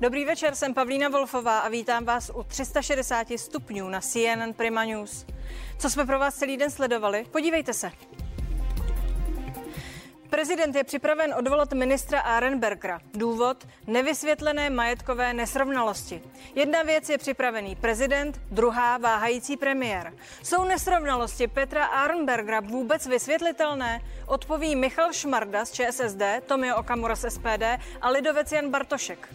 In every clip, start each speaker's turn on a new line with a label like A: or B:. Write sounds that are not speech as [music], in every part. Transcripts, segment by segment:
A: Dobrý večer, jsem Pavlína Wolfová a vítám vás u 360 stupňů na CNN Prima News. Co jsme pro vás celý den sledovali? Podívejte se. Prezident je připraven odvolat ministra Arenbergera. Důvod? Nevysvětlené majetkové nesrovnalosti. Jedna věc je připravený prezident, druhá váhající premiér. Jsou nesrovnalosti Petra Arenbergera vůbec vysvětlitelné? Odpoví Michal Šmarda z ČSSD, Tomio Okamura z SPD a lidovec Jan Bartošek.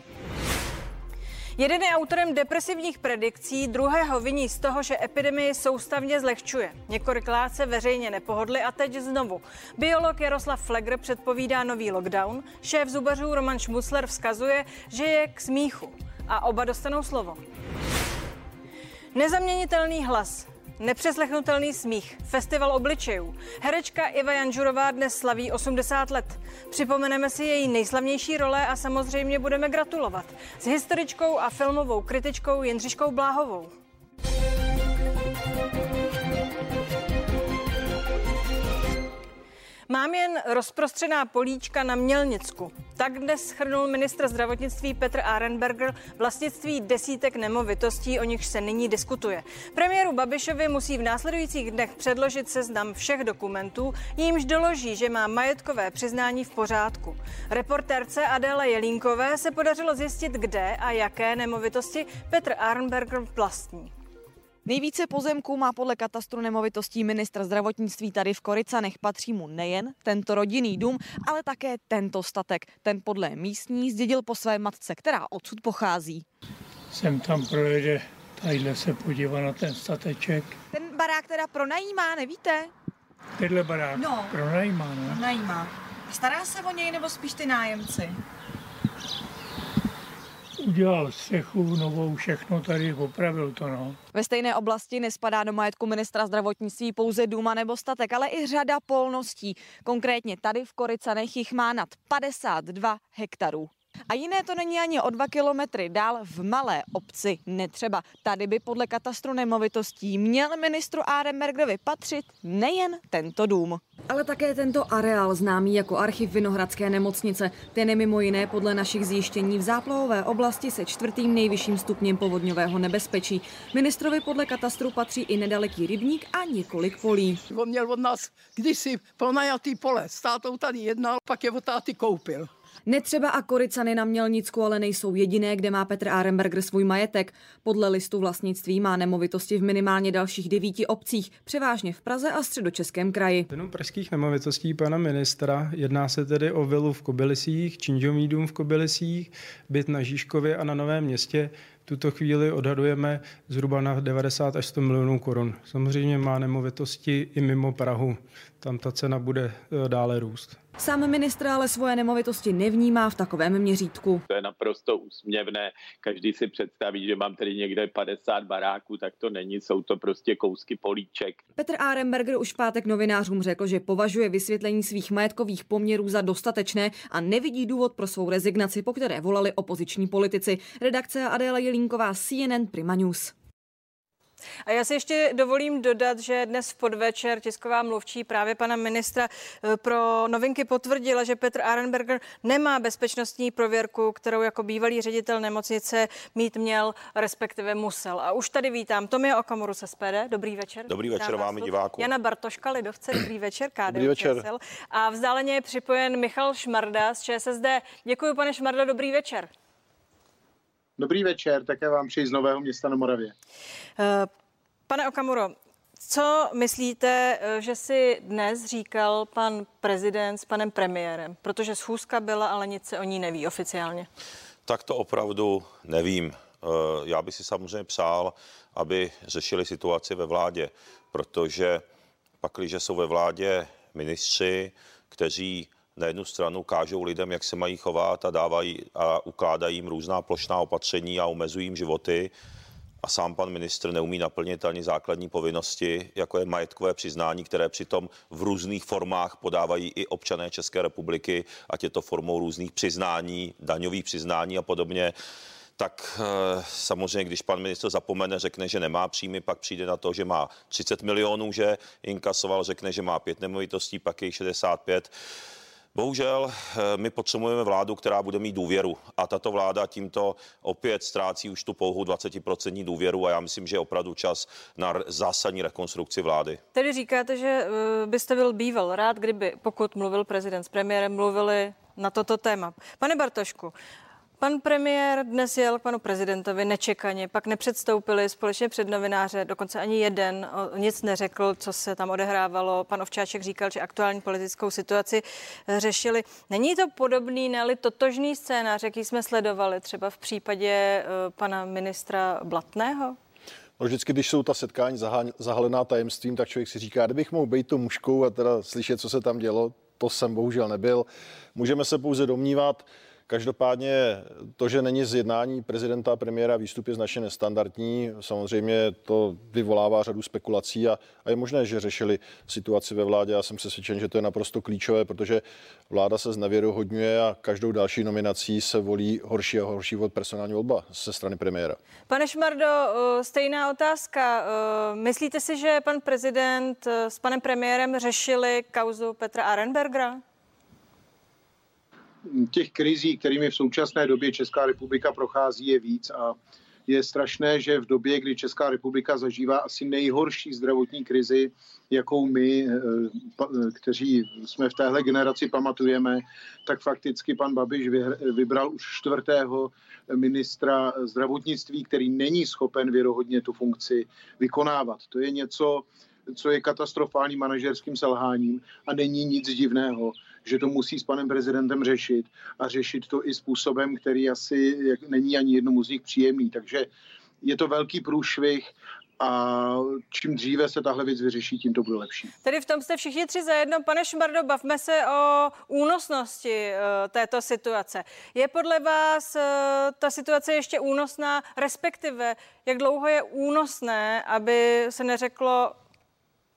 A: Jeden je autorem depresivních predikcí, druhého viní z toho, že epidemii soustavně zlehčuje. Několikrát se veřejně nepohodli a teď znovu. Biolog Jaroslav Flegr předpovídá nový lockdown, šéf zubařů Roman Šmucler vzkazuje, že je k smíchu. A oba dostanou slovo. Nezaměnitelný hlas. Nepřeslechnutelný smích, festival obličejů. Herečka Iva Janžurová dnes slaví 80 let. Připomeneme si její nejslavnější role a samozřejmě budeme gratulovat. S historičkou a filmovou kritičkou Jindřiškou Bláhovou. Mám jen rozprostřená políčka na Mělnicku. Tak dnes schrnul ministr zdravotnictví Petr Arenberger vlastnictví desítek nemovitostí, o nichž se nyní diskutuje. Premiéru Babišovi musí v následujících dnech předložit seznam všech dokumentů, jímž doloží, že má majetkové přiznání v pořádku. Reportérce Adéle Jelínkové se podařilo zjistit, kde a jaké nemovitosti Petr Arenberger vlastní.
B: Nejvíce pozemků má podle katastru nemovitostí ministr zdravotnictví tady v Koricanech. Patří mu nejen tento rodinný dům, ale také tento statek. Ten podle místní zdědil po své matce, která odsud pochází.
C: Jsem tam projede, tadyhle se podívá na ten stateček.
B: Ten barák teda pronajímá, nevíte?
C: Tenhle barák
B: No.
C: pronajímá, ne?
B: Pronajímá. Stará se o něj nebo spíš ty nájemci?
C: Udělal střechu novou, všechno tady, opravil to, no.
B: Ve stejné oblasti nespadá do majetku ministra zdravotnictví pouze důma nebo statek, ale i řada polností. Konkrétně tady v Koricanech jich má nad 52 hektarů. A jiné to není ani o dva kilometry dál v malé obci Netřeba. Tady by podle katastru nemovitostí měl ministru Arenbergerovi patřit nejen tento dům. Ale také tento areál známý jako archiv Vinohradské nemocnice. Ten je mimo jiné podle našich zjištění v záplavové oblasti se čtvrtým nejvyšším stupněm povodňového nebezpečí. Ministrovi podle katastru patří i nedaleký rybník a několik polí.
D: On měl od nás kdysi pronajatý pole. S tátou tady jednal, pak je od táty koupil.
B: Netřeba a Koricany na Mělnicku ale nejsou jediné, kde má Petr Arenberger svůj majetek. Podle listu vlastnictví má nemovitosti v minimálně dalších devíti obcích, převážně v Praze a středočeském kraji.
E: Jenom pražských nemovitostí pana ministra jedná se tedy o vilu v Kobylisích, činžový dům v Kobylisích, byt na Žižkově a na Novém městě. Tuto chvíli odhadujeme zhruba na 90 až 100 milionů korun. Samozřejmě má nemovitosti i mimo Prahu. Tam ta cena bude eh, dále růst.
B: Sám ministr ale svoje nemovitosti nevnímá v takovém měřítku.
F: To je naprosto úsměvné. Každý si představí, že mám tady někde 50 baráků, tak to není, jsou to prostě kousky políček.
B: Petr Arenberger už v pátek novinářům řekl, že považuje vysvětlení svých majetkových poměrů za dostatečné a nevidí důvod pro svou rezignaci, po které volali opoziční politici. Redakce Adéla Jelínková, CNN Prima News.
A: A já si ještě dovolím dodat, že dnes v podvečer tisková mluvčí právě pana ministra eh, pro novinky potvrdila, že Petr Arenberger nemá bezpečnostní prověrku, kterou jako bývalý ředitel nemocnice mít měl, respektive musel. A už tady vítám Tomio Okamuru z SPD. Dobrý večer.
G: Dobrý večer vám divákům.
A: Jana Bartoška, Lidovce. Dobrý večer, KDU
G: Dobrý večer.
A: ČSL. A vzdáleně je připojen Michal Šmarda z ČSSD. Děkuji, pane Šmarda, dobrý večer.
H: Dobrý večer, také vám přeji z Nového města na Moravě.
A: Eh, Pane Okamuro, co myslíte, eh, že si dnes říkal pan prezident s panem premiérem? Protože schůzka byla, ale nic se o ní neví oficiálně.
G: Tak to opravdu nevím. Eh, Já bych si samozřejmě přál, aby řešili situaci ve vládě, protože pakliže jsou ve vládě ministři, kteří na jednu stranu kážou lidem, jak se mají chovat a dávají a ukládají jim různá plošná opatření a omezují jim životy, a sám pan ministr neumí naplnit ani základní povinnosti, jako je majetkové přiznání, které přitom v různých formách podávají i občané České republiky, ať je to formou různých přiznání, daňových přiznání a podobně. Tak eh, samozřejmě, když pan ministr zapomene, řekne, že nemá příjmy, pak přijde na to, že má 30 milionů, že inkasoval, řekne, že má pět nemovitostí, pak je jich 65 Bohužel eh, my potřebujeme vládu, která bude mít důvěru a tato vláda tímto opět ztrácí už tu pouhou 20% důvěru a já myslím, že je opravdu čas na zásadní rekonstrukci vlády.
A: Tedy říkáte, že eh, byste byl býval rád, kdyby, pokud mluvil prezident s premiérem, mluvili na toto téma. Pane Bartošku, Pan premiér dnes jel k panu prezidentovi nečekaně, pak nepředstoupili společně před novináře, dokonce ani jeden nic neřekl, co se tam odehrávalo. Pan Ovčáček říkal, že aktuální politickou situaci řešili. Není to podobný, ne totožný scénář, jaký jsme sledovali třeba v případě eh, pana ministra Blatného?
I: No vždycky, když jsou ta setkání zahalená tajemstvím, tak člověk si říká, kdybych mohl být to mužkou a teda slyšet, co se tam dělo, to jsem bohužel nebyl. Můžeme se pouze domnívat, Každopádně to, že není z jednání prezidenta a premiéra výstup je značně nestandardní. Samozřejmě to vyvolává řadu spekulací a, a je možné, že řešili situaci ve vládě. Já jsem přesvědčen, že to je naprosto klíčové, protože vláda se znevěrohodňuje a každou další nominací se volí horší a horší od personální volba ze strany premiéra.
A: Pane Šmardo, stejná otázka. Myslíte si, že pan prezident s panem premiérem řešili kauzu Petra Arenbergera?
H: Těch krizí, kterými v současné době Česká republika prochází, je víc a je strašné, že v době, kdy Česká republika zažívá asi nejhorší zdravotní krizi, jakou my, eh, kteří jsme v téhle generaci pamatujeme, tak fakticky pan Babiš vybral už čtvrtého ministra zdravotnictví, který není schopen věrohodně tu funkci vykonávat. To je něco, co je katastrofálním manažerským selháním a není nic divného, že to musí s panem prezidentem řešit a řešit to i způsobem, který asi není ani jednomu z nich příjemný. Takže je to velký průšvih a čím dříve se tahle věc vyřeší, tím to bude lepší.
A: Tedy v tom jste všichni tři zajedno. Pane Šmardo, bavme se o únosnosti uh, této situace. Je podle vás uh, ta situace ještě únosná, respektive jak dlouho je únosné, aby se neřeklo,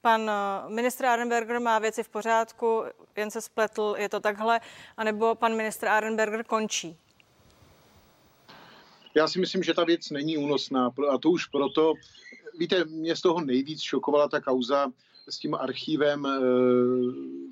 A: pan eh, ministr Arenberger má věci v pořádku, jen se spletl, je to takhle, anebo pan ministr Arenberger končí?
H: Já si myslím, že ta věc není únosná a to už proto, víte, mě z toho nejvíc šokovala ta kauza s tím archivem e,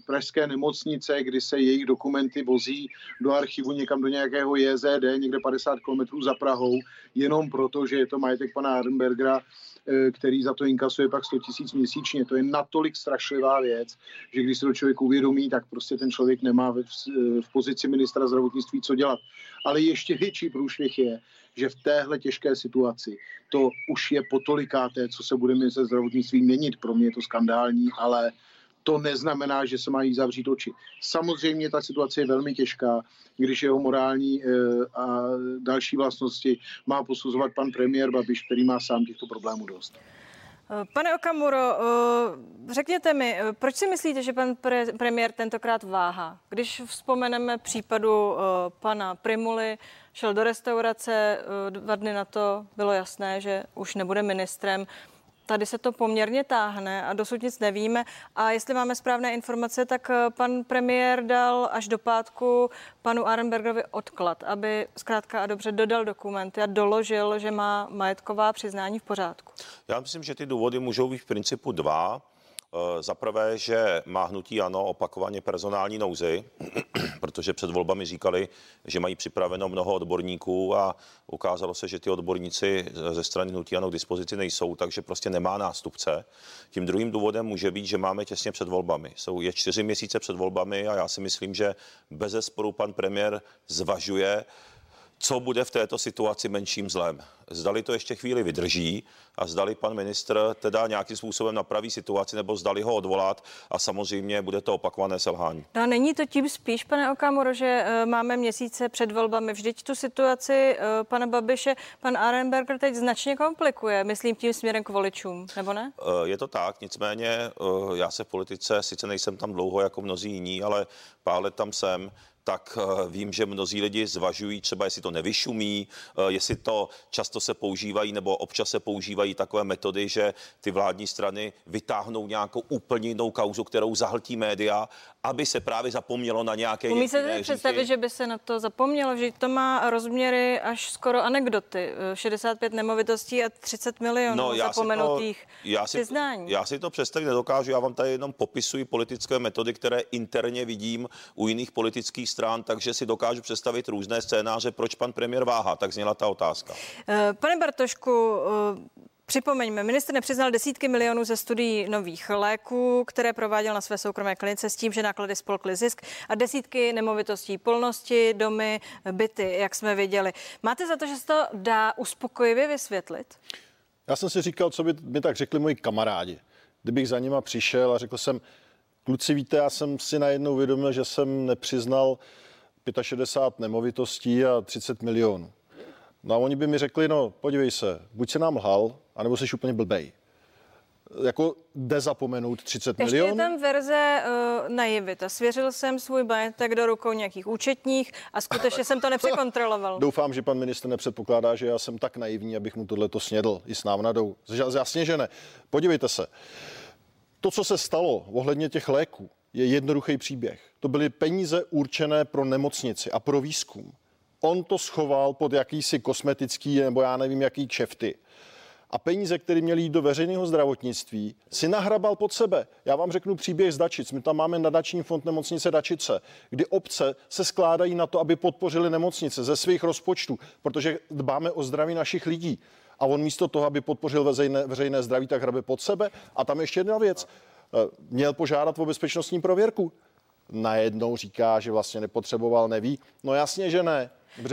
H: Pražské nemocnice, kdy se jejich dokumenty vozí do archivu někam do nějakého JZD, někde 50 km za Prahou, jenom proto, že je to majetek pana Arenbergera Eh, který za to inkasuje pak 100 tisíc měsíčně. To je natolik strašlivá věc, že když se to člověk uvědomí, tak prostě ten člověk nemá v, eh, v pozici ministra zdravotnictví co dělat. Ale ještě větší průšvih je, že v téhle těžké situaci to už je potolikáté, co se bude minister zdravotnictví měnit. Pro mě je to skandální, ale to neznamená, že se mají zavřít oči. Samozřejmě ta situace je velmi těžká, když jeho morální eh, a další vlastnosti má posuzovat pan premiér Babiš, který má sám těchto problémů dost.
A: Eh, pane Okamuro, eh, řekněte mi, proč si myslíte, že pan pre- premiér tentokrát váha? Když vzpomeneme případu pana Primuly, šel do restaurace, dva dny na to bylo jasné, že už nebude ministrem. Tady se to poměrně táhne a dosud nic nevíme. A jestli máme správné informace, tak eh, pan premiér dal až do pátku panu Arenbergovi odklad, aby zkrátka a dobře dodal dokumenty a doložil, že má majetková přiznání v pořádku.
G: Já myslím, že ty důvody můžou být v principu dva. Eh, za prvé, že má hnutí ano opakovaně personální nouzy, protože před volbami říkali, že mají připraveno mnoho odborníků a ukázalo se, že ty odborníci ze strany hnutí ano k dispozici nejsou, takže prostě nemá nástupce. Tím druhým důvodem může být, že máme těsně před volbami. Jsou je čtyři měsíce před volbami a já si myslím, že bez zesporu pan premiér zvažuje, co bude v této situaci menším zlem. Zdali to ještě chvíli vydrží a zdali pan ministr teda nějakým způsobem napraví situaci nebo zdali ho odvolat a samozřejmě bude to opakované selhání.
A: No a není to tím spíš, pane Okamoro, že uh, máme měsíce před volbami. Vždyť tu situaci uh, pana Babiše pan Arenberger teď značně komplikuje, myslím tím směrem k voličům, nebo ne?
G: Uh, je to tak, nicméně já se v politice, sice nejsem tam dlouho jako mnozí jiní, ale pár let tam jsem, tak eh, vím, že mnozí lidi zvažují třeba, jestli to nevyšumí, eh, jestli to často se používají nebo občas se používají takové metody, že ty vládní strany vytáhnou nějakou úplně jinou kauzu, kterou zahltí média, aby se právě zapomnělo na nějaké
A: Umí se tedy představit, že by se na to zapomnělo, že to má rozměry až skoro anekdoty. 65 nemovitostí a 30 milionů no, já zapomenutých
G: si to, já si, přiznání. Já si to představit nedokážu, já vám tady jenom popisuji politické metody, které interně vidím u jiných politických stran, takže si dokážu představit různé scénáře, proč pan premiér váhá. Tak zněla ta otázka.
A: Eh, pane Bartošku, eh, Připomeňme, ministr nepřiznal desítky milionů ze studií nových léků, které prováděl na své soukromé klinice s tím, že náklady spolkly zisk a desítky nemovitostí, polnosti, domy, byty, jak jsme viděli. Máte za to, že se to dá uspokojivě vysvětlit?
I: Já jsem si říkal, co by mi tak řekli moji kamarádi. Kdybych za nima přišel a řekl jsem, kluci, víte, já jsem si najednou uvědomil, že jsem nepřiznal 65 nemovitostí a 30 milionů. No a oni by mi řekli, no podívej se, buď se nám lhal, anebo jsi úplně blbej. Jako jde zapomenout 30
A: Ještě
I: milionů.
A: je tam verze uh, naivita. Svěřil jsem svůj majetek do rukou nějakých účetních a skutečně jsem to nepřekontroloval. [laughs]
I: Doufám, že pan ministr nepředpokládá, že já jsem tak naivní, abych mu tohle to snědl i s návnadou. Jasně, že ne. Podívejte se. To, co se stalo ohledně těch léků, je jednoduchý příběh. To byly peníze určené pro nemocnici a pro výzkum. On to schoval pod jakýsi kosmetický nebo já nevím jaký kšefty. A peníze, které měly jít do veřejného zdravotnictví, si nahrabal pod sebe. Já vám řeknu příběh z Dačic. My tam máme nadační fond nemocnice Dačice, kdy obce se skládají na to, aby podpořili nemocnice ze svých rozpočtů, protože dbáme o zdraví našich lidí. A on místo toho, aby podpořil veřejné, veřejné zdraví, tak hrabe pod sebe. A tam ještě jedna věc. Eh, měl požádat o bezpečnostní prověrku. Najednou říká, že vlastně nepotřeboval, neví. No jasně, že ne.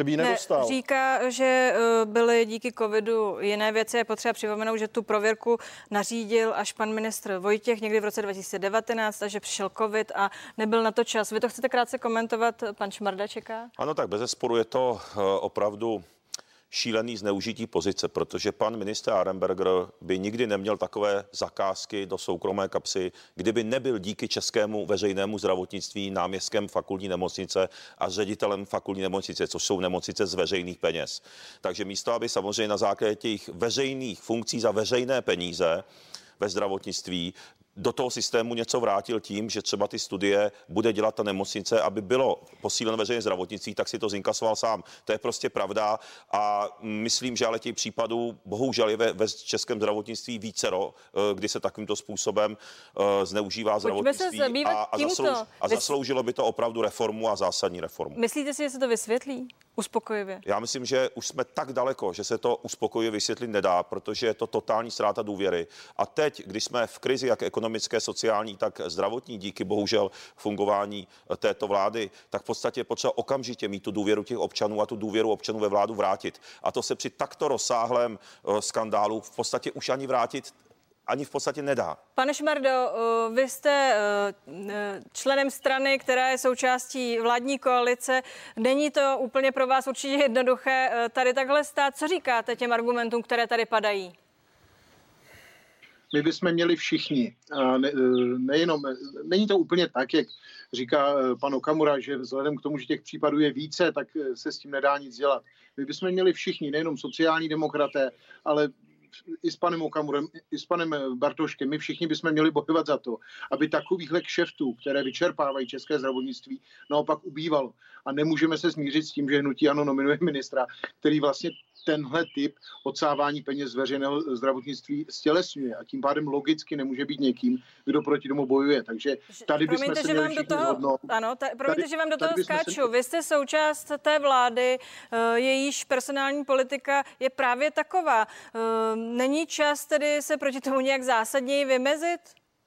I: Ji nedostal.
A: Ne, říká, že eh, byly díky covidu jiné věci. Je potřeba připomenout, že tu prověrku nařídil až pan ministr Vojtěch někdy v roce 2019, takže přišel covid a nebyl na to čas. Vy to chcete krátce komentovat, pan Šmarda čeká?
G: Ano, tak bez sporu je to eh, opravdu šílený zneužití pozice, protože pan ministr Arenberger by nikdy neměl takové zakázky do soukromé kapsy, kdyby nebyl díky českému veřejnému zdravotnictví náměstkem fakultní nemocnice a ředitelem fakultní nemocnice, což jsou nemocnice z veřejných peněz. Takže místo, aby samozřejmě na základě těch veřejných funkcí za veřejné peníze ve zdravotnictví do toho systému něco vrátil tím, že třeba ty studie bude dělat ta nemocnice, aby bylo posíleno veřejné zdravotnictví, tak si to zinkasoval sám. To je prostě pravda a myslím, že ale těch případů bohužel je ve, ve českém zdravotnictví vícero, eh, kdy se takovýmto způsobem uh, zneužívá zdravotnictví a, a, zaslouž, a zasloužilo by to opravdu reformu a zásadní reformu.
A: Myslíte si, že se to vysvětlí? Uspokojivě?
G: Já myslím, že už jsme tak daleko, že se to uspokojivě vysvětlit nedá, protože je to totální ztráta důvěry. A teď, když jsme v krizi, jak ekonomické, sociální, tak zdravotní, díky bohužel fungování eh, této vlády, tak v podstatě je potřeba okamžitě mít tu důvěru těch občanů a tu důvěru občanů ve vládu vrátit. A to se při takto rozsáhlém eh, skandálu v podstatě už ani vrátit ani v podstatě nedá.
A: Pane Šmardo, eh, vy jste členem strany, která je součástí vládní koalice. Není to úplně pro vás určitě jednoduché tady takhle stát. Co říkáte těm argumentům, které tady padají?
H: my bychom měli všichni. A ne, nejenom, není to úplně tak, jak říká eh, pan Okamura, že vzhledem k tomu, že těch případů je více, tak eh, se s tím nedá nic dělat. My bychom měli všichni, nejenom sociální demokraté, ale i s panem Okamurem, i s panem Bartoškem, my všichni bychom měli bojovat za to, aby takovýchhle kšeftů, které vyčerpávají české zdravotnictví, naopak ubývalo. A nemůžeme se smířit s tím, že hnutí ano nominuje ministra, který vlastně tenhle typ odsávání peněz z veřejného zdravotnictví stělesňuje a tím pádem logicky nemůže být někým, kdo proti tomu bojuje. Takže tady bychom promiňte, se měli že vám do toho,
A: hodnout. Ano, ta, promiňte, tady, že vám do toho skáču. Se... Vy jste součást té vlády, eh, jejíž personální politika je právě taková. Eh, není čas tedy se proti tomu nějak zásadněji vymezit?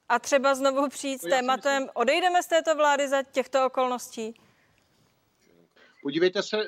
A: A třeba znovu přijít s tématem, myslím... odejdeme z této vlády za těchto okolností?
H: Podívejte se, eh,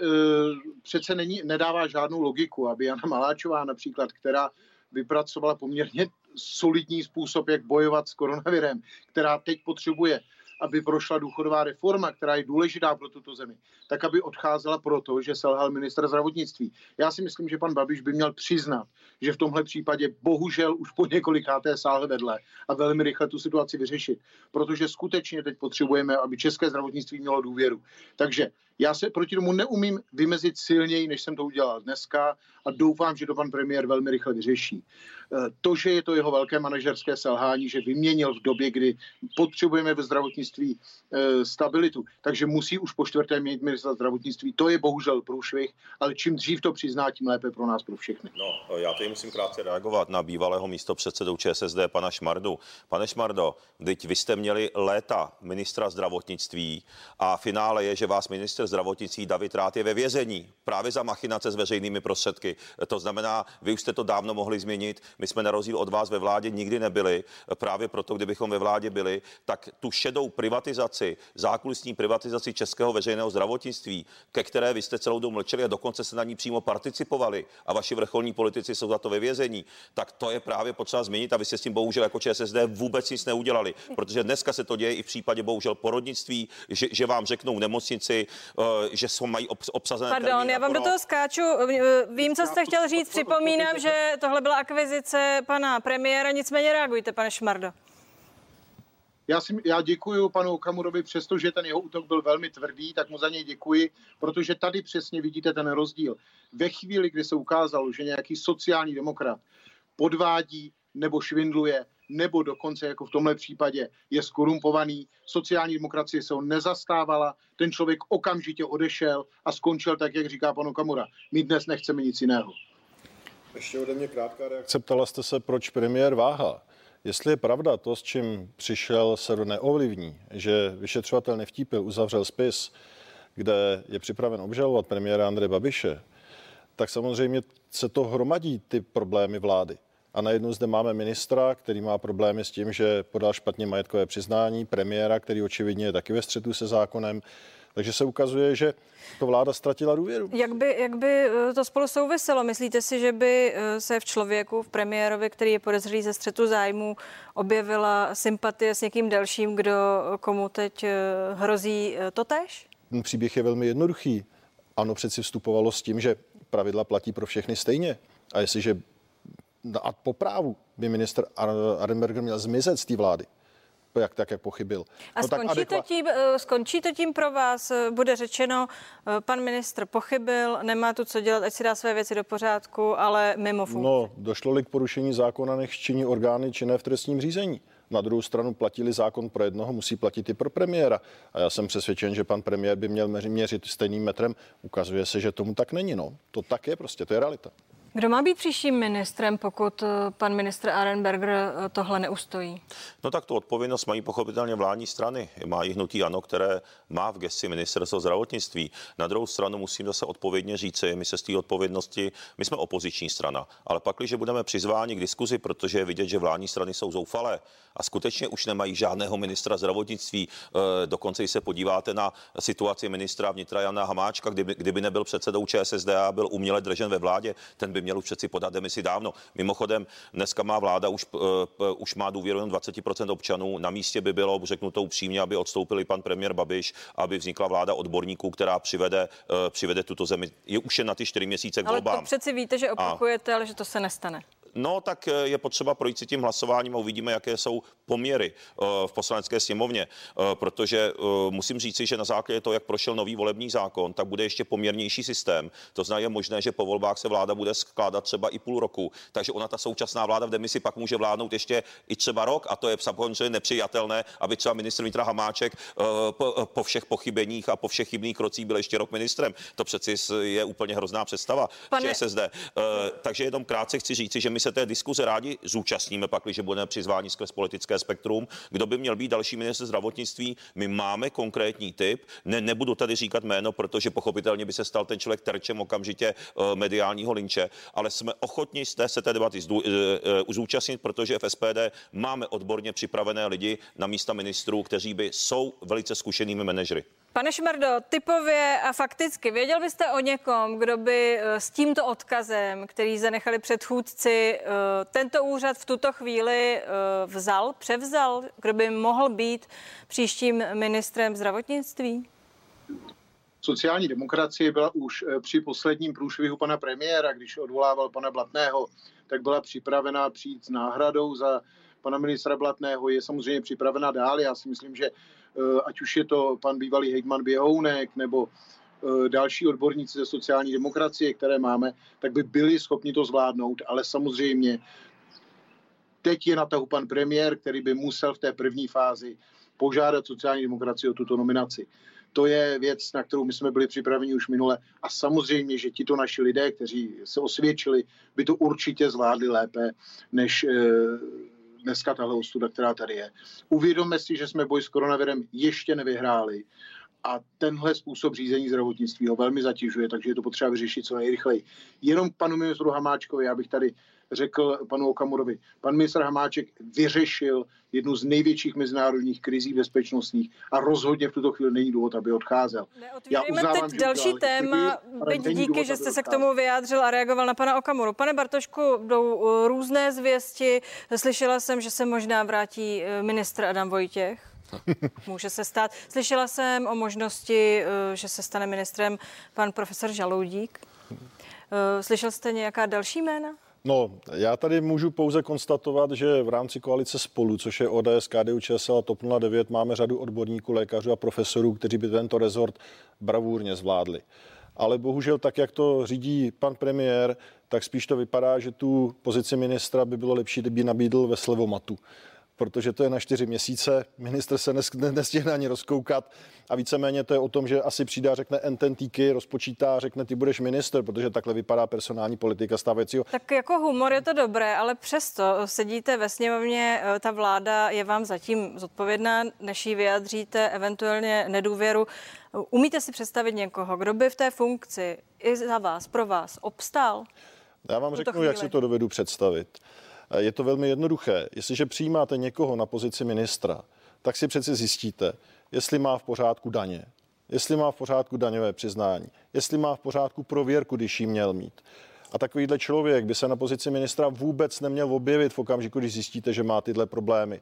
H: přece není, nedává žádnou logiku, aby Jana Maláčová například, která vypracovala poměrně solidní způsob, jak bojovat s koronavirem, která teď potřebuje aby prošla důchodová reforma, která je důležitá pro tuto zemi, tak aby odcházela proto, že selhal minister zdravotnictví. Já si myslím, že pan Babiš by měl přiznat, že v tomhle případě bohužel už po několikáté sáhl vedle a velmi rychle tu situaci vyřešit, protože skutečně teď potřebujeme, aby české zdravotnictví mělo důvěru. Takže já se proti tomu neumím vymezit silněji, než jsem to udělal dneska a doufám, že to pan premiér velmi rychle vyřeší. Eh, to, že je to jeho velké manažerské selhání, že vyměnil v době, kdy potřebujeme ve zdravotnictví eh, stabilitu, takže musí už po čtvrté mít ministra zdravotnictví. To je bohužel průšvih, ale čím dřív to přizná, tím lépe pro nás, pro všechny.
G: No, já tady musím krátce reagovat na bývalého místo předsedou ČSSD, pana Šmardu. Pane Šmardo, teď vy jste měli léta ministra zdravotnictví a finále je, že vás minister zdravotnictví David Rát je ve vězení právě za machinace s veřejnými prostředky. To znamená, vy už jste to dávno mohli změnit. My jsme na rozdíl od vás ve vládě nikdy nebyli. Právě proto, kdybychom ve vládě byli, tak tu šedou privatizaci, zákulisní privatizaci českého veřejného zdravotnictví, ke které vy jste celou dobu mlčeli a dokonce se na ní přímo participovali a vaši vrcholní politici jsou za to ve vězení, tak to je právě potřeba změnit a vy jste s tím bohužel jako ČSSD vůbec nic neudělali, protože dneska se to děje i v případě bohužel porodnictví, že, že vám řeknou nemocnici, že jsou mají obsazené.
A: Pardon, já vám do toho skáču. Vím, co jste chtěl říct. Připomínám, že tohle byla akvizice pana premiéra, nicméně reagujte, pane Šmardo.
H: Já, si, já děkuji panu Okamurovi, přestože ten jeho útok byl velmi tvrdý, tak mu za něj děkuji, protože tady přesně vidíte ten rozdíl. Ve chvíli, kdy se ukázalo, že nějaký sociální demokrat podvádí nebo švindluje, nebo dokonce jako v tomhle případě je skorumpovaný. Sociální demokracie se ho nezastávala, ten člověk okamžitě odešel a skončil tak, jak říká pan Okamura. My dnes nechceme nic jiného.
I: Ještě ode mě krátká reakce. Ptala jste se, proč premiér váha. Jestli je pravda to, s čím přišel, se neovlivní, že vyšetřovatel Nevtípil uzavřel spis, kde je připraven obžalovat premiéra Andreje Babiše, tak samozřejmě se to hromadí ty problémy vlády. A najednou zde máme ministra, který má problémy s tím, že podal špatně majetkové přiznání, premiéra, který očividně je taky ve střetu se zákonem. Takže se ukazuje, že to vláda ztratila důvěru.
A: Jak by, jak by eh, to spolu souviselo? Myslíte si, že by eh, se v člověku, v premiérovi, který je podezřelý ze střetu zájmu, objevila sympatie s někým dalším, kdo komu teď eh, hrozí totéž?
I: Ten příběh je velmi jednoduchý. Ano, přeci vstupovalo s tím, že pravidla platí pro všechny stejně. A jestliže a po právu by minister Arenberger měl zmizet z té vlády jak tak, jak pochybil.
A: A no, skončí, adekva... to tím, eh, skončí to tím pro vás? Bude řečeno, eh, pan ministr pochybil, nemá tu co dělat, ať si dá své věci do pořádku, ale mimo funkci.
I: No, došlo-li k porušení zákona, nech činí orgány činné v trestním řízení. Na druhou stranu platili zákon pro jednoho, musí platit i pro premiéra. A já jsem přesvědčen, že pan premiér by měl měřit stejným metrem. Ukazuje se, že tomu tak není. No. To tak je prostě, to je realita.
A: Kdo má být příštím ministrem, pokud eh, pan ministr Arenberger eh, tohle neustojí?
G: No tak tu odpovědnost mají pochopitelně vládní strany. Má i hnutí ANO, které má v gesti ministerstvo zdravotnictví. Na druhou stranu musím zase odpovědně říci, my se z té odpovědnosti, my jsme opoziční strana, ale pak, když budeme přizváni k diskuzi, protože je vidět, že vládní strany jsou zoufalé a skutečně už nemají žádného ministra zdravotnictví, eh, dokonce, když se podíváte na situaci ministra vnitra Jana Hamáčka, kdyby, kdyby nebyl předsedou ČSSD a byl uměle držen ve vládě, ten by by měl už přeci podat demisi dávno. Mimochodem, dneska má vláda už, uh, už má důvěru jen 20% občanů. Na místě by bylo, řeknu to upřímně, aby odstoupili pan premiér Babiš, aby vznikla vláda odborníků, která přivede, uh, přivede tuto zemi. Je už jen na ty čtyři měsíce k volbám.
A: Ale to přeci víte, že opakujete, a... ale že to se nestane.
G: No, tak eh, je potřeba projít si tím hlasováním a uvidíme, jaké jsou poměry eh, v poslanecké sněmovně, eh, protože musím říci, že na základě toho, jak prošel nový volební zákon, tak bude ještě poměrnější systém. To znamená, je možné, že po volbách se vláda bude skládat třeba i půl roku, takže ona ta současná vláda v demisi pak může vládnout ještě i třeba rok a to je samozřejmě nepřijatelné, aby třeba ministr vnitra Hamáček po všech pochybeních a po všech chybných krocích byl ještě rok ministrem. To přeci je úplně hrozná představa Pane... ČSSD. Takže jenom krátce chci říci, že my se té diskuze rádi zúčastníme, pak, když budeme přizváni skrz politické spektrum. Kdo by měl být další minister zdravotnictví? My máme konkrétní typ. Ne, nebudu tady říkat jméno, protože pochopitelně by se stal ten člověk terčem okamžitě uh, mediálního linče, ale jsme ochotni té se té debaty uh, uh, zúčastnit, protože v SPD máme odborně připravené lidi na místa ministrů, kteří by jsou velice zkušenými manažery.
A: Pane Šmerdo, typově a fakticky, věděl byste o někom, kdo by eh, s tímto odkazem, který zanechali předchůdci, eh, tento úřad v tuto chvíli eh, vzal, převzal, kdo by mohl být příštím ministrem zdravotnictví?
H: Sociální demokracie byla už při posledním průšvihu pana premiéra, když odvolával pana Blatného, tak byla připravena přijít s náhradou za pana ministra Blatného. Je samozřejmě připravena dál. Já si myslím, že Eh, ať už je to pan bývalý hejtman Běhounek nebo eh, další odborníci ze sociální demokracie, které máme, tak by byli schopni to zvládnout, ale samozřejmě teď je na tahu pan premiér, který by musel v té první fázi požádat sociální demokracii o tuto nominaci. To je věc, na kterou my jsme byli připraveni už minule. A samozřejmě, že tito naši lidé, kteří se osvědčili, by to určitě zvládli lépe než eh, dneska tahle ostuda, která tady je. Uvědomme si, že jsme boj s koronavirem ještě nevyhráli a tenhle způsob řízení zdravotnictví ho velmi zatěžuje, takže je to potřeba vyřešit co nejrychleji. Jenom k panu ministru Hamáčkovi, já bych tady řekl panu Okamurovi. Pan ministr Hamáček vyřešil jednu z největších mezinárodních krizí bezpečnostních a rozhodně v tuto chvíli není důvod, aby odcházel.
A: Já uznávám, teď další téma, byť díky, důvod, že jste se k tomu vyjádřil a reagoval na pana Okamuru. Pane Bartošku, jdou uh, různé zvěsti. Slyšela jsem, že se možná vrátí uh, ministr Adam Vojtěch. [laughs] Může se stát. Slyšela jsem o možnosti, uh, že se stane ministrem pan profesor Žaloudík. Slyšel jste nějaká další jména?
I: No, já tady můžu pouze konstatovat, že v rámci koalice spolu, což je ODS, KDU, ČSL a TOP 09, máme řadu odborníků, lékařů a profesorů, kteří by tento rezort bravurně zvládli. Ale bohužel tak, jak to řídí pan premiér, tak spíš to vypadá, že tu pozici ministra by bylo lepší, kdyby nabídl ve slevomatu protože to je na čtyři měsíce, minister se nestihne ani rozkoukat a víceméně to je o tom, že asi přijde a řekne ententíky, rozpočítá řekne, ty budeš minister, protože takhle vypadá personální politika stávajícího.
A: Tak jako humor je to dobré, ale přesto sedíte ve sněmovně, eh, ta vláda je vám zatím zodpovědná, než ji vyjadříte eventuálně nedůvěru. Umíte si představit někoho, kdo by v té funkci i za vás, pro vás obstál?
I: Já vám řeknu, chvíli. jak si to dovedu představit. Je to velmi jednoduché. Jestliže přijímáte někoho na pozici ministra, tak si přeci zjistíte, jestli má v pořádku daně, jestli má v pořádku daňové přiznání, jestli má v pořádku prověrku, když ji měl mít. A takovýhle člověk by se na pozici ministra vůbec neměl objevit v okamžiku, když zjistíte, že má tyhle problémy.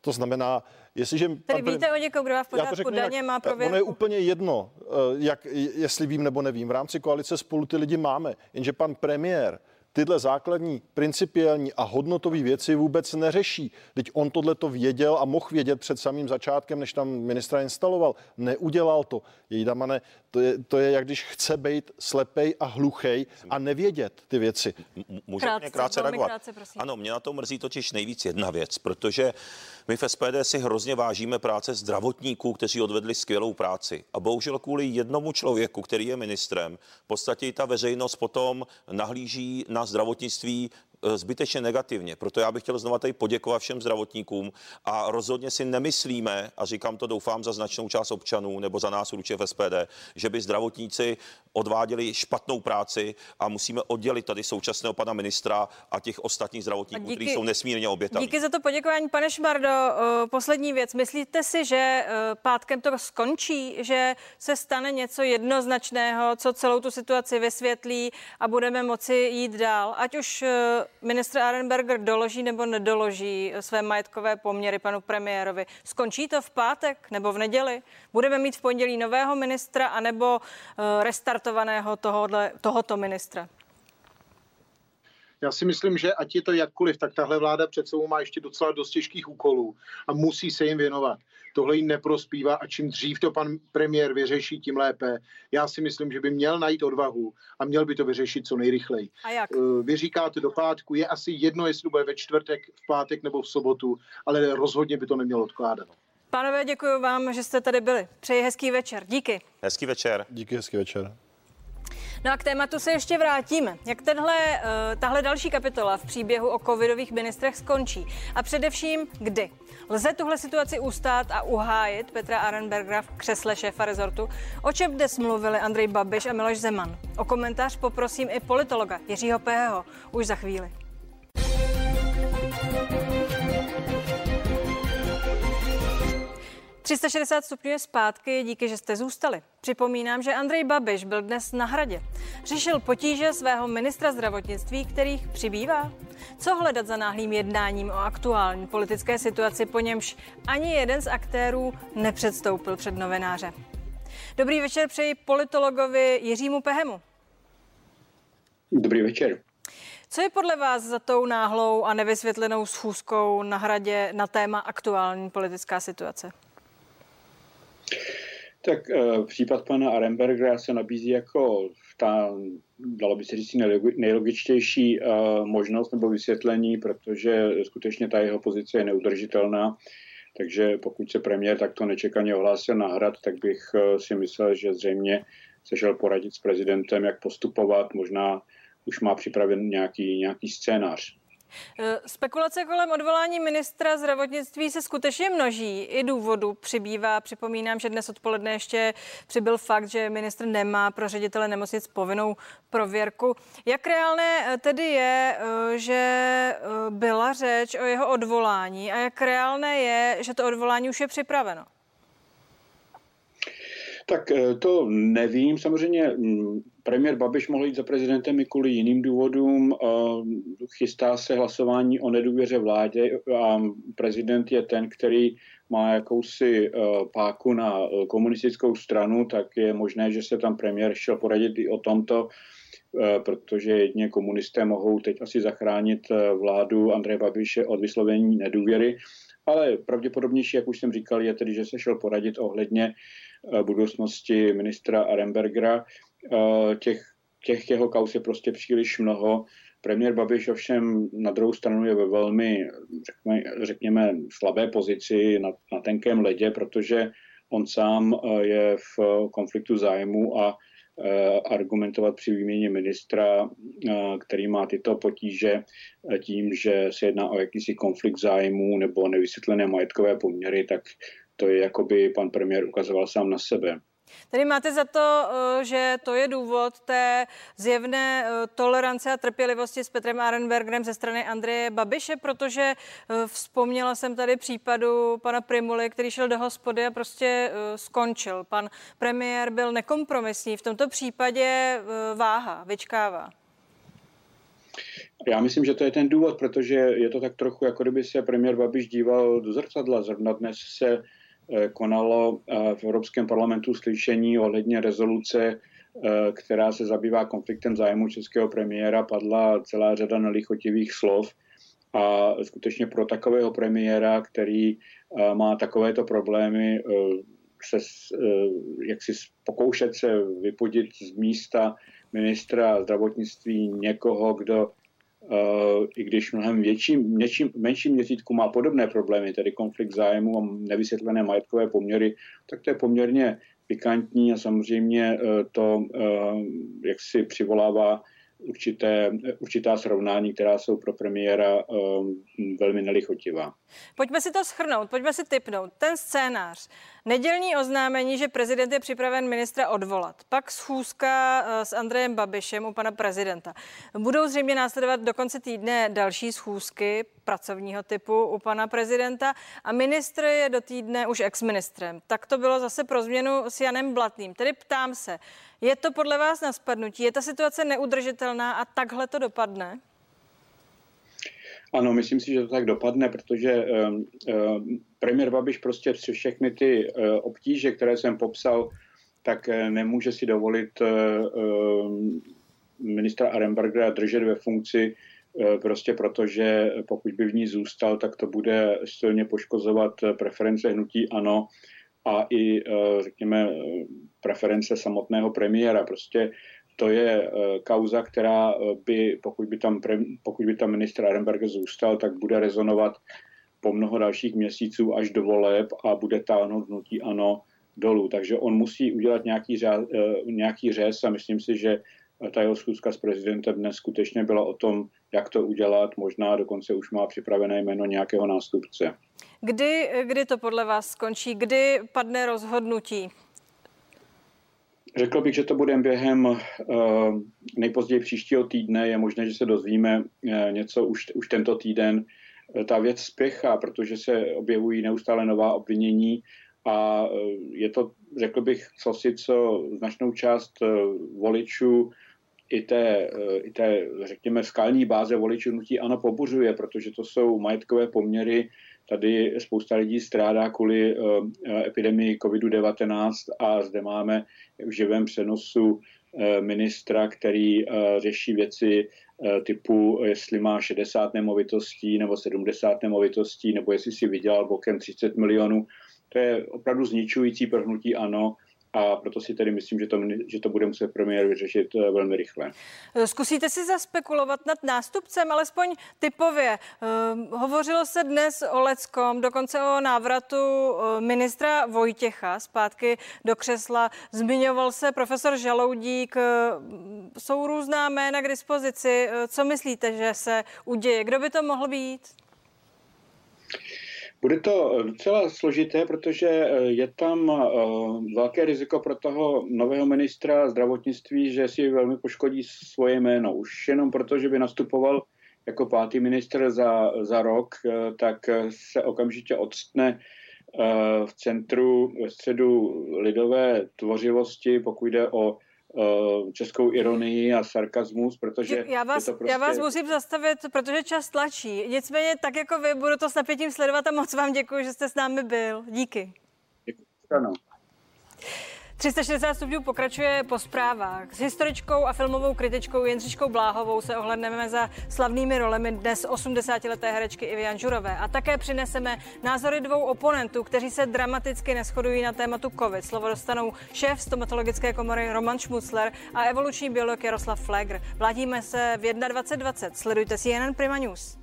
I: To znamená, jestliže...
A: Tedy pan, víte o někom, kdo má v pořádku daně, má prověrku?
I: Ono je úplně jedno, eh, jak, jestli vím nebo nevím. V rámci koalice spolu ty lidi máme, jenže pan premiér tyhle základní principiální a hodnotové věci vůbec neřeší. Teď on tohle to věděl a mohl vědět před samým začátkem, než tam ministra instaloval. Neudělal to. Jejdamane, to je, to je jak když chce být slepej a hluchej a nevědět ty věci.
G: Můžu krátce, mě krátce reagovat? Krátce, ano, mě na to mrzí totiž nejvíc jedna věc, protože my v SPD si hrozně vážíme práce zdravotníků, kteří odvedli skvělou práci. A bohužel kvůli jednomu člověku, který je ministrem, v podstatě ta veřejnost potom nahlíží na zdravotnictví zbytečně negativně. Proto já bych chtěl znova tady poděkovat všem zdravotníkům a rozhodně si nemyslíme, a říkám to doufám za značnou část občanů nebo za nás určitě v SPD, že by zdravotníci odváděli špatnou práci a musíme oddělit tady současného pana ministra a těch ostatních zdravotníků, kteří jsou nesmírně obětaví.
A: Díky za to poděkování, pane Šmardo. Eh, poslední věc. Myslíte si, že eh, pátkem to skončí, že se stane něco jednoznačného, co celou tu situaci vysvětlí a budeme moci jít dál? Ať už ministr Arenberger doloží nebo nedoloží své majetkové poměry panu premiérovi. Skončí to v pátek nebo v neděli? Budeme mít v pondělí nového ministra anebo eh, restartovaného tohoto ministra?
H: Já si myslím, že ať je to jakkoliv, tak tahle vláda před sebou má ještě docela dost těžkých úkolů a musí se jim věnovat. Tohle jim neprospívá a čím dřív to pan premiér vyřeší, tím lépe. Já si myslím, že by měl najít odvahu a měl by to vyřešit co nejrychleji.
A: A jak?
H: Eh, vy říkáte do pátku, je asi jedno, jestli bude ve čtvrtek, v pátek nebo v sobotu, ale rozhodně by to nemělo odkládat.
A: Pánové, děkuji vám, že jste tady byli. Přeji hezký večer. Díky.
G: Hezký večer.
I: Díky, hezký večer.
A: No a k tématu se ještě vrátíme. Jak tenhle, uh, tahle další kapitola v příběhu o covidových ministrech skončí? A především kdy? Lze tuhle situaci ustát a uhájit Petra Arenbergera v křesle šéfa rezortu? O čem dnes mluvili Andrej Babiš a Miloš Zeman? O komentář poprosím i politologa Jiřího Peheho už za chvíli. 360 stupňů je zpátky, díky, že jste zůstali. Připomínám, že Andrej Babiš byl dnes na hradě. Řešil potíže svého ministra zdravotnictví, kterých přibývá. Co hledat za náhlým jednáním o aktuální politické situaci, po němž ani jeden z aktérů nepředstoupil před novináře. Dobrý večer přeji politologovi Jiřímu Pehemu.
J: Dobrý večer.
A: Co je podle vás za tou náhlou a nevysvětlenou schůzkou na hradě na téma aktuální politická situace?
J: Tak uh, případ pana Arenbergera se nabízí jako ta, dalo by se říct, nejlogičtější uh, možnost nebo vysvětlení, protože skutečně ta jeho pozice je neudržitelná. Takže pokud se premiér takto nečekaně ohlásil na hrad, tak bych uh, si myslel, že zřejmě se šel poradit s prezidentem, jak postupovat. Možná už má připraven nějaký, nějaký scénář.
A: Eh, spekulace kolem odvolání ministra zdravotnictví se skutečně množí. I důvodu přibývá. Připomínám, že dnes odpoledne ještě přibyl fakt, že ministr nemá pro ředitele nemocnic povinnou prověrku. Jak reálné eh, tedy je, eh, že byla řeč o jeho odvolání a jak reálné je, že to odvolání už je připraveno?
J: Tak to nevím. Samozřejmě mm, Premiér Babiš mohl jít za prezidentem i kvůli jiným důvodům. Chystá se hlasování o nedůvěře vládě a prezident je ten, který má jakousi e, páku na komunistickou stranu, tak je možné, že se tam premiér šel poradit i o tomto, protože jedně komunisté mohou teď asi zachránit vládu Andreje Babiše od vyslovení nedůvěry. Ale pravděpodobnější, jak už jsem říkal, je tedy, že se šel poradit ohledně budoucnosti ministra Arembergera. Eh, těch, těch jeho kaus je prostě příliš mnoho. Premiér Babiš ovšem na druhou stranu je ve velmi, řekněme, řekněme slabé pozici na, na tenkém ledě, protože on sám eh, je v konfliktu zájmu a eh, argumentovat při výměně ministra, který má tyto potíže tím, že se jedná o jakýsi konflikt zájmu nebo nevysvětlené majetkové poměry, tak to je, jako by pan premiér ukazoval sám na sebe.
A: Tedy máte za to, eh, že to je důvod té zjevné eh, tolerance a trpělivosti s Petrem Arenbergerem ze strany Andreje Babiše, protože eh, vzpomněla jsem tady případu pana Primuly, který šel do hospody a prostě skončil. Pan premiér byl nekompromisní. V tomto případě váha, vyčkává.
J: Já myslím, že to je ten důvod, protože je to tak trochu, jako kdyby se premiér Babiš díval do zrcadla. Zrovna dnes se konalo eh, v Evropském parlamentu slyšení ohledně rezoluce, eh, která se zabývá konfliktem zájmu českého premiéra. Padla celá řada nelichotivých slov a skutečně pro takového premiéra, který má takovéto problémy, se, jak si pokoušet se vypudit z místa ministra zdravotnictví někoho, kdo i když mnohem větším, něčím, menším měřítku má podobné problémy, tedy konflikt zájmu a nevysvětlené majetkové poměry, tak to je poměrně pikantní a samozřejmě uh, to uh, jak si přivolává určité, určitá srovnání, která jsou pro premiéra um, velmi nelichotivá.
A: Pojďme si to schrnout, pojďme si typnout. Ten scénář. Nedělní oznámení, že prezident je připraven ministra odvolat. Pak schůzka uh, s Andrejem Babišem u pana prezidenta. Budou zřejmě následovat do konce týdne další schůzky pracovního typu u pana prezidenta a ministr je do týdne už exministrem. Tak to bylo zase pro změnu s Janem Blatným. Tedy ptám se, je to podle vás na spadnutí? Je ta situace neudržitelná a takhle to dopadne?
J: Ano, myslím si, že to tak dopadne, protože uh, uh, premiér Babiš prostě přes všechny ty uh, obtíže, které jsem popsal, tak nemůže si dovolit uh, ministra Arenbergera držet ve funkci prostě protože pokud by v ní zůstal, tak to bude silně poškozovat preference hnutí ANO a i, eh, řekněme, preference samotného premiéra. Prostě to je eh, kauza, která eh, by, pokud by tam, pokud by tam ministr Arenberger zůstal, tak bude rezonovat po mnoho dalších měsíců až do voleb a bude táhnout hnutí ano dolů. Takže on musí udělat nějaký, řád, nějaký řez a myslím si, že ta jeho schůzka s prezidentem dnes skutečně byla o tom, jak to udělat. Možná dokonce už má připravené jméno nějakého nástupce.
A: Kdy, kdy to podle vás skončí? Kdy padne rozhodnutí?
J: Řekl bych, že to bude během uh, nejpozději příštího týdne. Je možné, že se dozvíme uh, něco už, už tento týden. Ta věc spěchá, protože se objevují neustále nová obvinění a je to, řekl bych, co si co značnou část voličů i té, i té, řekněme, skalní báze voličů nutí ano pobuřuje, protože to jsou majetkové poměry, Tady spousta lidí strádá kvůli epidemii COVID-19 a zde máme v živém přenosu ministra, který řeší věci typu, jestli má 60 nemovitostí nebo 70 nemovitostí, nebo jestli si vydělal bokem 30 milionů. To je opravdu zničující pro hnutí ANO a proto si tedy myslím, že to, že to bude muset premiér vyřešit eh, velmi rychle.
A: Zkusíte si zaspekulovat nad nástupcem, alespoň typově. Uh, hovořilo se dnes o Leckom, dokonce o návratu ministra Vojtěcha zpátky do křesla. Zmiňoval se profesor Žaloudík. Jsou různá jména k dispozici. Co myslíte, že se uděje? Kdo by to mohl být?
J: Bude to docela složité, protože eh, je tam eh, velké riziko pro toho nového ministra zdravotnictví, že si velmi poškodí svoje jméno. Už jenom proto, že by nastupoval jako pátý minister za, za rok, eh, tak se okamžitě odstne v centru, ve středu lidové tvořivosti, pokud jde o českou ironii a sarkazmus, protože
A: já vás,
J: prostě...
A: já vás musím zastavit, protože čas tlačí. Nicméně tak jako vy budu to s napětím sledovat a moc vám děkuji, že jste s námi byl. Díky.
J: Děkuji. Ano.
A: 360 stupňů pokračuje po zprávách. S historičkou a filmovou kritičkou Jindřiškou Bláhovou se ohledneme za slavnými rolemi dnes 80-leté herečky Ivy Janžurové a také přineseme názory dvou oponentů, kteří se dramaticky neschodují na tématu COVID. Slovo dostanou šéf stomatologické komory Roman Šmucler a evoluční biolog Jaroslav Flegr. Vládíme se v 21.20. Sledujte CNN Prima News.